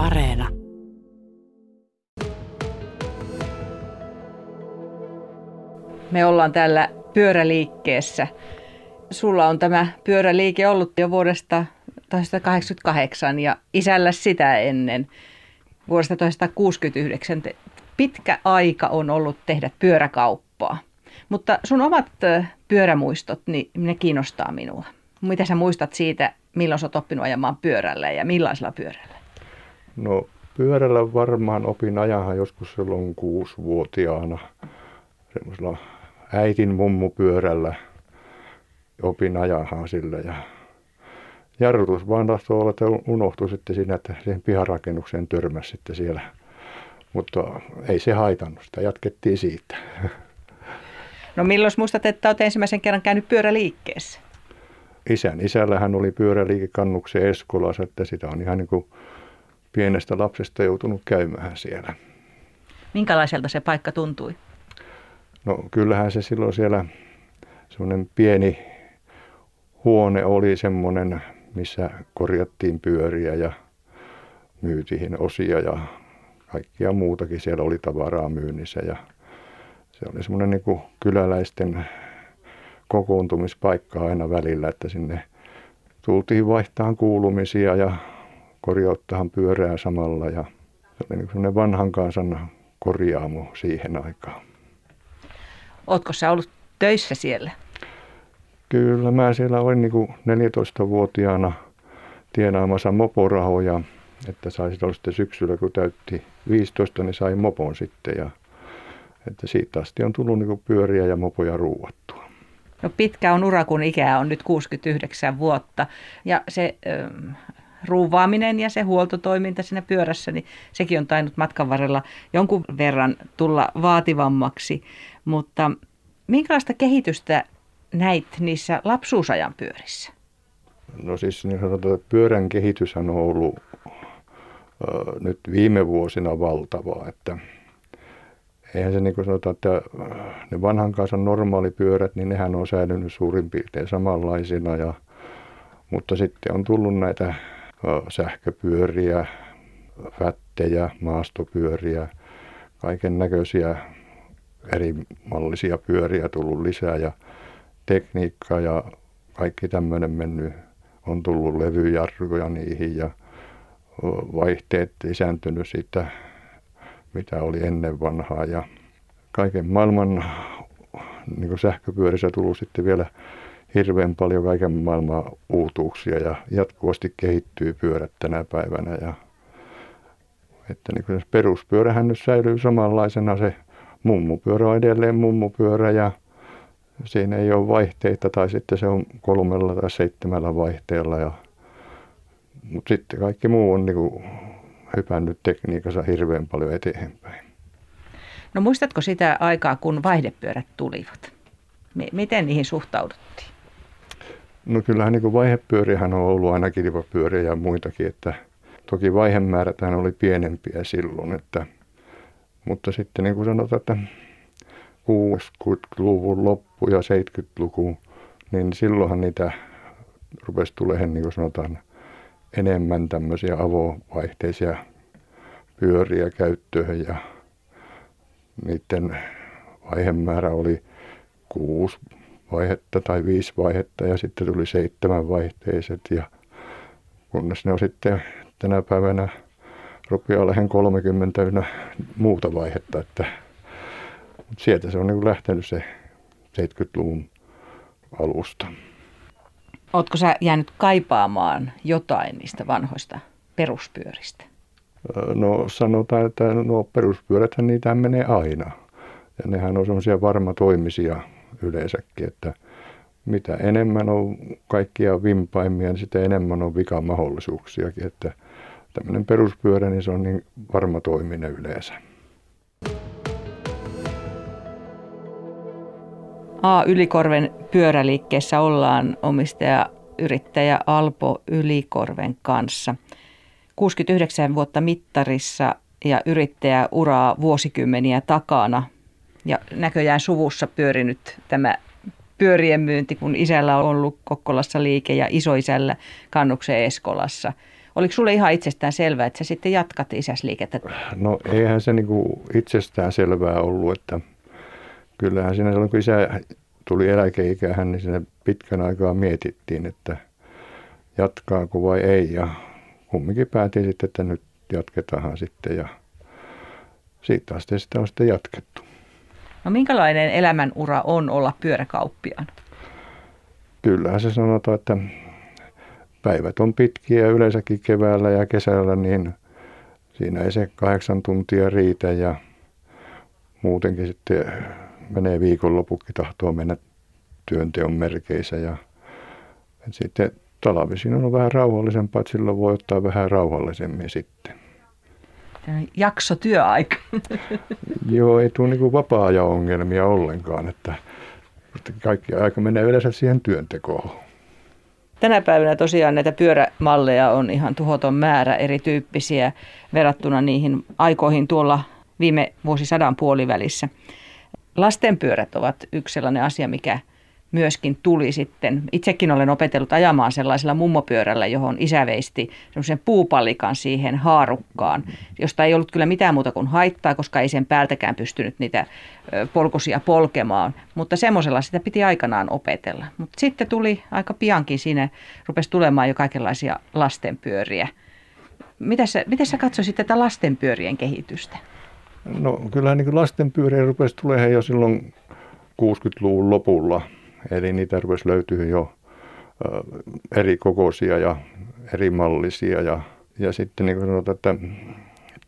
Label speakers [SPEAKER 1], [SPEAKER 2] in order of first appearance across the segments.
[SPEAKER 1] Areena.
[SPEAKER 2] Me ollaan täällä pyöräliikkeessä. Sulla on tämä pyöräliike ollut jo vuodesta 1988 ja isällä sitä ennen vuodesta 1969. Pitkä aika on ollut tehdä pyöräkauppaa. Mutta sun omat pyörämuistot, niin ne kiinnostaa minua. Mitä sä muistat siitä, milloin sä oot oppinut ajamaan pyörällä ja millaisella pyörällä?
[SPEAKER 3] No pyörällä varmaan opin ajahan joskus silloin kuusivuotiaana semmoisella äitin mummupyörällä opin ajahan sillä ja jarrutus vaan tahtoo olla, että unohtui sitten siinä, että siihen piharakennukseen törmäsi sitten siellä. Mutta ei se haitannut sitä, jatkettiin siitä.
[SPEAKER 2] No milloin muistat, että olet ensimmäisen kerran käynyt pyöräliikkeessä?
[SPEAKER 3] Isän isällähän oli pyöräliike kannuksen Eskolassa, että sitä on ihan niin kuin pienestä lapsesta joutunut käymään siellä.
[SPEAKER 2] Minkälaiselta se paikka tuntui?
[SPEAKER 3] No kyllähän se silloin siellä semmoinen pieni huone oli semmoinen, missä korjattiin pyöriä ja myytiin osia ja kaikkia muutakin. Siellä oli tavaraa myynnissä ja se oli semmoinen niin kyläläisten kokoontumispaikka aina välillä, että sinne tultiin vaihtamaan kuulumisia ja korjauttahan pyörää samalla ja se oli niin semmoinen vanhan kansan korjaamo siihen aikaan.
[SPEAKER 2] Oletko sä ollut töissä siellä?
[SPEAKER 3] Kyllä mä siellä olin niin 14-vuotiaana tienaamassa moporahoja, että sai silloin sitten syksyllä, kun täytti 15, niin sai mopon sitten ja että siitä asti on tullut niin pyöriä ja mopoja ruuattua.
[SPEAKER 2] No pitkä on ura, kun ikää on nyt 69 vuotta ja se äh, ruuvaaminen ja se huoltotoiminta siinä pyörässä, niin sekin on tainnut matkan varrella jonkun verran tulla vaativammaksi. Mutta minkälaista kehitystä näit niissä lapsuusajan pyörissä?
[SPEAKER 3] No siis niin sanotaan, että pyörän kehitys on ollut nyt viime vuosina valtavaa, että eihän se niin kuin sanotaan, että ne vanhan kansan normaalipyörät, niin nehän on säilynyt suurin piirtein samanlaisina, ja, mutta sitten on tullut näitä sähköpyöriä, fättejä, maastopyöriä, kaiken näköisiä eri mallisia pyöriä tullut lisää ja tekniikka ja kaikki tämmöinen mennyt. On tullut levyjarruja niihin ja vaihteet lisääntynyt siitä, mitä oli ennen vanhaa. Ja kaiken maailman niin sähköpyörissä tullut sitten vielä hirveän paljon kaiken maailman uutuuksia ja jatkuvasti kehittyy pyörät tänä päivänä. Ja, että niin kuin peruspyörähän nyt säilyy samanlaisena se mummupyörä on edelleen mummupyörä ja siinä ei ole vaihteita tai sitten se on kolmella tai seitsemällä vaihteella. Ja, mutta sitten kaikki muu on niin kuin hypännyt tekniikassa hirveän paljon eteenpäin.
[SPEAKER 2] No muistatko sitä aikaa, kun vaihdepyörät tulivat? Miten niihin suhtauduttiin?
[SPEAKER 3] No kyllähän niin vaihepyöriähän on ollut aina kilpapyöriä ja muitakin, että toki vaihemääräthän oli pienempiä silloin, että, mutta sitten niin kuin sanotaan, että 60-luvun loppu ja 70-luku, niin silloinhan niitä rupesi tulemaan, niin kuin sanotaan, enemmän tämmöisiä avovaihteisia pyöriä käyttöön ja niiden vaihemäärä oli kuusi vaihetta tai viisi vaihetta ja sitten tuli seitsemän vaihteiset ja kunnes ne on sitten tänä päivänä rupeaa olemaan 30 ynnä muuta vaihetta, että mutta sieltä se on niin lähtenyt se 70-luvun alusta.
[SPEAKER 2] Oletko sä jäänyt kaipaamaan jotain niistä vanhoista peruspyöristä?
[SPEAKER 3] No sanotaan, että no peruspyöräthän niitä menee aina. Ja nehän on semmoisia varmatoimisia yleensäkin, että mitä enemmän on kaikkia vimpaimia, niin sitä enemmän on vikamahdollisuuksiakin. Että tämmöinen peruspyörä, niin se on niin varma toiminen yleensä.
[SPEAKER 2] A. Ylikorven pyöräliikkeessä ollaan omistaja yrittäjä Alpo Ylikorven kanssa. 69 vuotta mittarissa ja yrittäjä uraa vuosikymmeniä takana. Ja näköjään suvussa pyörinyt tämä pyörien myynti, kun isällä on ollut Kokkolassa liike ja isoisällä Kannuksen Eskolassa. Oliko sulle ihan itsestään selvää, että sä sitten jatkat isäsliikettä?
[SPEAKER 3] No eihän se niinku itsestään selvää ollut, että kyllähän siinä silloin kun isä tuli eläkeikään, niin siinä pitkän aikaa mietittiin, että jatkaako vai ei. Ja kumminkin päätin sitten, että nyt jatketaan sitten ja siitä asti sitä on sitten jatkettu.
[SPEAKER 2] No minkälainen elämänura on olla pyöräkauppiaan?
[SPEAKER 3] Kyllähän se sanotaan, että päivät on pitkiä yleensäkin keväällä ja kesällä, niin siinä ei se kahdeksan tuntia riitä ja muutenkin sitten menee viikonlopukki tahtoo mennä työnteon merkeissä ja sitten talvisin on vähän rauhallisempaa, että silloin voi ottaa vähän rauhallisemmin sitten.
[SPEAKER 2] Jakso työaika.
[SPEAKER 3] Joo, ei tule niin vapaa-ajan ongelmia ollenkaan, että, että kaikki aika menee yleensä siihen työntekoon.
[SPEAKER 2] Tänä päivänä tosiaan näitä pyörämalleja on ihan tuhoton määrä erityyppisiä verrattuna niihin aikoihin tuolla viime vuosisadan puolivälissä. Lastenpyörät ovat yksi sellainen asia, mikä myöskin tuli sitten. Itsekin olen opetellut ajamaan sellaisella mummopyörällä, johon isä veisti semmoisen puupallikan siihen haarukkaan, josta ei ollut kyllä mitään muuta kuin haittaa, koska ei sen päältäkään pystynyt niitä polkusia polkemaan. Mutta semmoisella sitä piti aikanaan opetella. Mutta sitten tuli aika piankin siinä, rupesi tulemaan jo kaikenlaisia lastenpyöriä. Miten sä, sä katsoisit tätä lastenpyörien kehitystä?
[SPEAKER 3] No kyllähän niin lastenpyöriä rupesi tulemaan jo silloin 60-luvun lopulla – Eli niitä rupesi löytyä jo eri kokoisia ja eri mallisia. Ja, ja sitten niin kuin sanotaan, että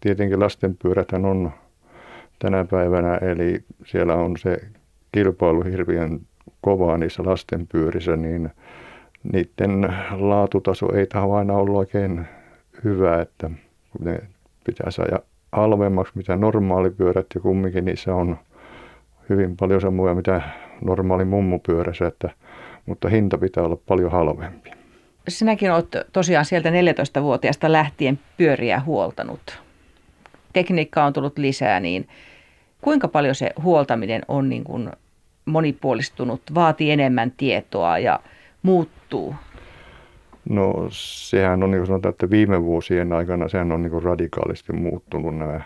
[SPEAKER 3] tietenkin lastenpyöräthän on tänä päivänä, eli siellä on se kilpailu hirveän kovaa niissä lastenpyörissä, niin niiden laatutaso ei tähän aina ollut oikein hyvä, että ne pitää saada halvemmaksi mitä normaalipyörät ja kumminkin niissä on hyvin paljon samoja mitä normaali mummupyörässä, että, mutta hinta pitää olla paljon halvempi.
[SPEAKER 2] Sinäkin olet tosiaan sieltä 14-vuotiaasta lähtien pyöriä huoltanut. Tekniikka on tullut lisää, niin kuinka paljon se huoltaminen on niin kuin monipuolistunut, vaatii enemmän tietoa ja muuttuu?
[SPEAKER 3] No sehän on niin kuin sanotaan, että viime vuosien aikana sehän on niin kuin radikaalisti muuttunut nämä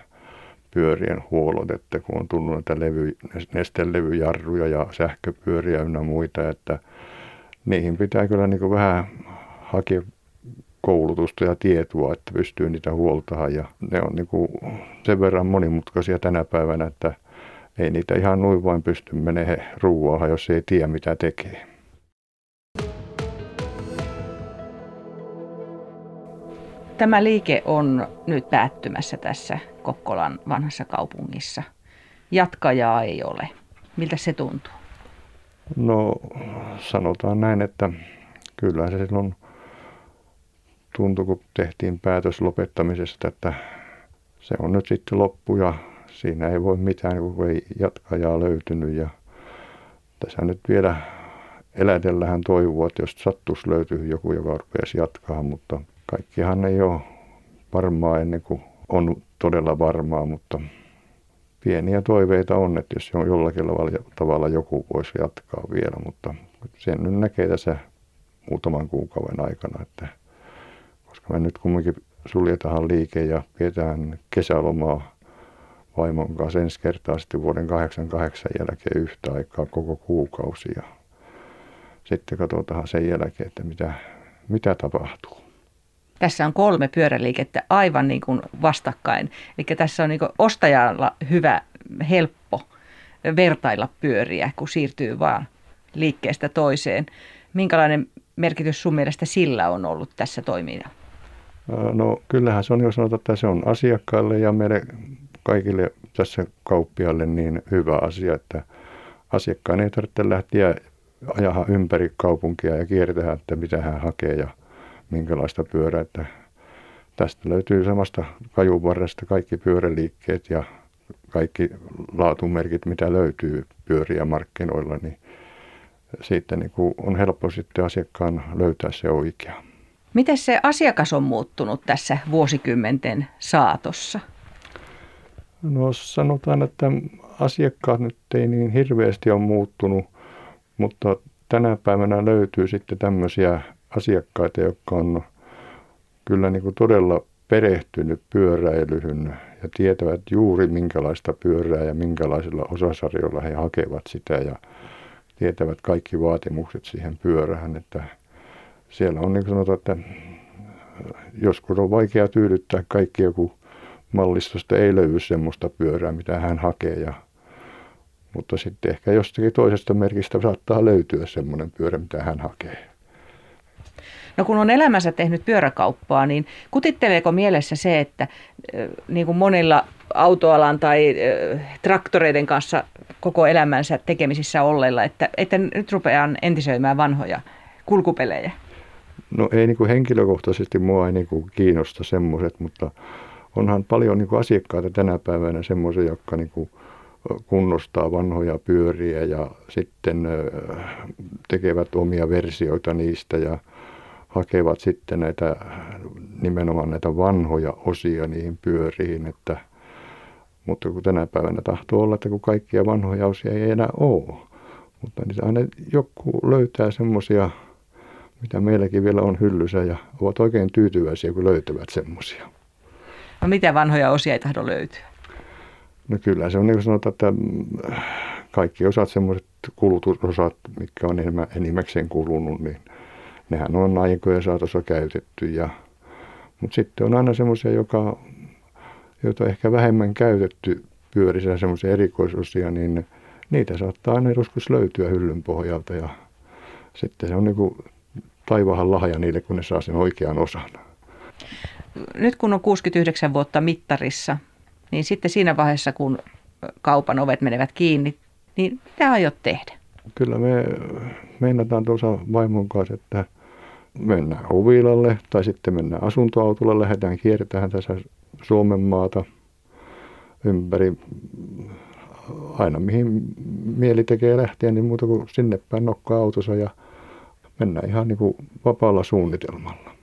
[SPEAKER 3] pyörien huollot, että kun on tullut näitä levy, nestelevyjarruja ja sähköpyöriä ynnä muita, että niihin pitää kyllä niin vähän hakea koulutusta ja tietoa, että pystyy niitä huoltamaan ja ne on niin sen verran monimutkaisia tänä päivänä, että ei niitä ihan noin vain pysty menemään ruuaa, jos ei tiedä mitä tekee.
[SPEAKER 2] Tämä liike on nyt päättymässä tässä Kokkolan vanhassa kaupungissa. Jatkajaa ei ole. Miltä se tuntuu?
[SPEAKER 3] No sanotaan näin, että kyllä se silloin tuntui, kun tehtiin päätös lopettamisesta, että se on nyt sitten loppu ja siinä ei voi mitään, kun ei jatkajaa löytynyt. Ja tässä nyt vielä elätellähän toivoa, että jos sattuisi löytyy joku, joka rupeaisi jatkaa, mutta kaikkihan ei ole varmaa ennen kuin on todella varmaa, mutta pieniä toiveita on, että jos on jollakin tavalla joku voisi jatkaa vielä, mutta sen nyt näkee tässä muutaman kuukauden aikana, että koska me nyt kumminkin suljetaan liike ja pidetään kesälomaa vaimon kanssa ensi kertaa sitten vuoden 88 jälkeen yhtä aikaa koko kuukausi ja sitten katsotaan sen jälkeen, että mitä, mitä tapahtuu.
[SPEAKER 2] Tässä on kolme pyöräliikettä aivan niin kuin vastakkain. Eli tässä on niin kuin ostajalla hyvä, helppo vertailla pyöriä, kun siirtyy vaan liikkeestä toiseen. Minkälainen merkitys sun mielestä sillä on ollut tässä toimia?
[SPEAKER 3] No kyllähän se on, jos sanotaan, että se on asiakkaalle ja meille kaikille tässä kauppialle niin hyvä asia, että asiakkaan ei tarvitse lähteä ajaa ympäri kaupunkia ja kiertää, että mitä hän hakee ja minkälaista pyörää. Että tästä löytyy samasta kajuvarresta kaikki pyöräliikkeet ja kaikki laatumerkit, mitä löytyy pyöriä markkinoilla, niin siitä niin kuin on helppo sitten asiakkaan löytää se oikea.
[SPEAKER 2] Miten se asiakas on muuttunut tässä vuosikymmenten saatossa?
[SPEAKER 3] No sanotaan, että asiakkaat nyt ei niin hirveästi ole muuttunut, mutta tänä päivänä löytyy sitten tämmöisiä asiakkaita, jotka on kyllä niin kuin todella perehtynyt pyöräilyhyn ja tietävät juuri minkälaista pyörää ja minkälaisilla osasarjoilla he hakevat sitä ja tietävät kaikki vaatimukset siihen pyörähän, että siellä on niin kuin sanotaan, että joskus on vaikea tyydyttää kaikkia, kun mallistosta ei löydy semmoista pyörää, mitä hän hakee. Ja, mutta sitten ehkä jostakin toisesta merkistä saattaa löytyä semmoinen pyörä, mitä hän hakee.
[SPEAKER 2] No kun on elämänsä tehnyt pyöräkauppaa, niin kutitteleeko mielessä se, että niin kuin monilla autoalan tai traktoreiden kanssa koko elämänsä tekemisissä olleilla, että, että nyt rupean entisöimään vanhoja kulkupelejä?
[SPEAKER 3] No ei niin kuin henkilökohtaisesti mua ei niin kuin kiinnosta semmoiset, mutta onhan paljon niin kuin asiakkaita tänä päivänä semmoisia, jotka niin kuin kunnostaa vanhoja pyöriä ja sitten tekevät omia versioita niistä ja hakevat sitten näitä nimenomaan näitä vanhoja osia niihin pyöriin, että mutta kun tänä päivänä tahtoo olla, että kun kaikkia vanhoja osia ei enää ole. Mutta niitä aina joku löytää semmoisia, mitä meilläkin vielä on hyllyssä ja ovat oikein tyytyväisiä, kun löytävät semmoisia.
[SPEAKER 2] No mitä vanhoja osia ei tahdo löytyä?
[SPEAKER 3] No kyllä se on niin kuin sanotaan, että kaikki osat, semmoiset kulutusosat, mitkä on enemmän, enimmäkseen kulunut, niin nehän on aikojen saatossa käytetty. Ja, mutta sitten on aina semmoisia, joka, joita ehkä vähemmän käytetty pyörissä semmoisia erikoisosia, niin niitä saattaa aina joskus löytyä hyllyn pohjalta ja sitten se on niin kuin taivahan lahja niille, kun ne saa sen oikean osan.
[SPEAKER 2] Nyt kun on 69 vuotta mittarissa, niin sitten siinä vaiheessa, kun kaupan ovet menevät kiinni, niin mitä aiot tehdä?
[SPEAKER 3] Kyllä me meinataan tuossa vaimon kanssa, että mennään huvilalle tai sitten mennään asuntoautolla, lähdetään kiertämään tässä Suomen maata ympäri aina mihin mieli tekee lähteä, niin muuta kuin sinne päin nokkaa autossa ja mennään ihan niin kuin vapaalla suunnitelmalla.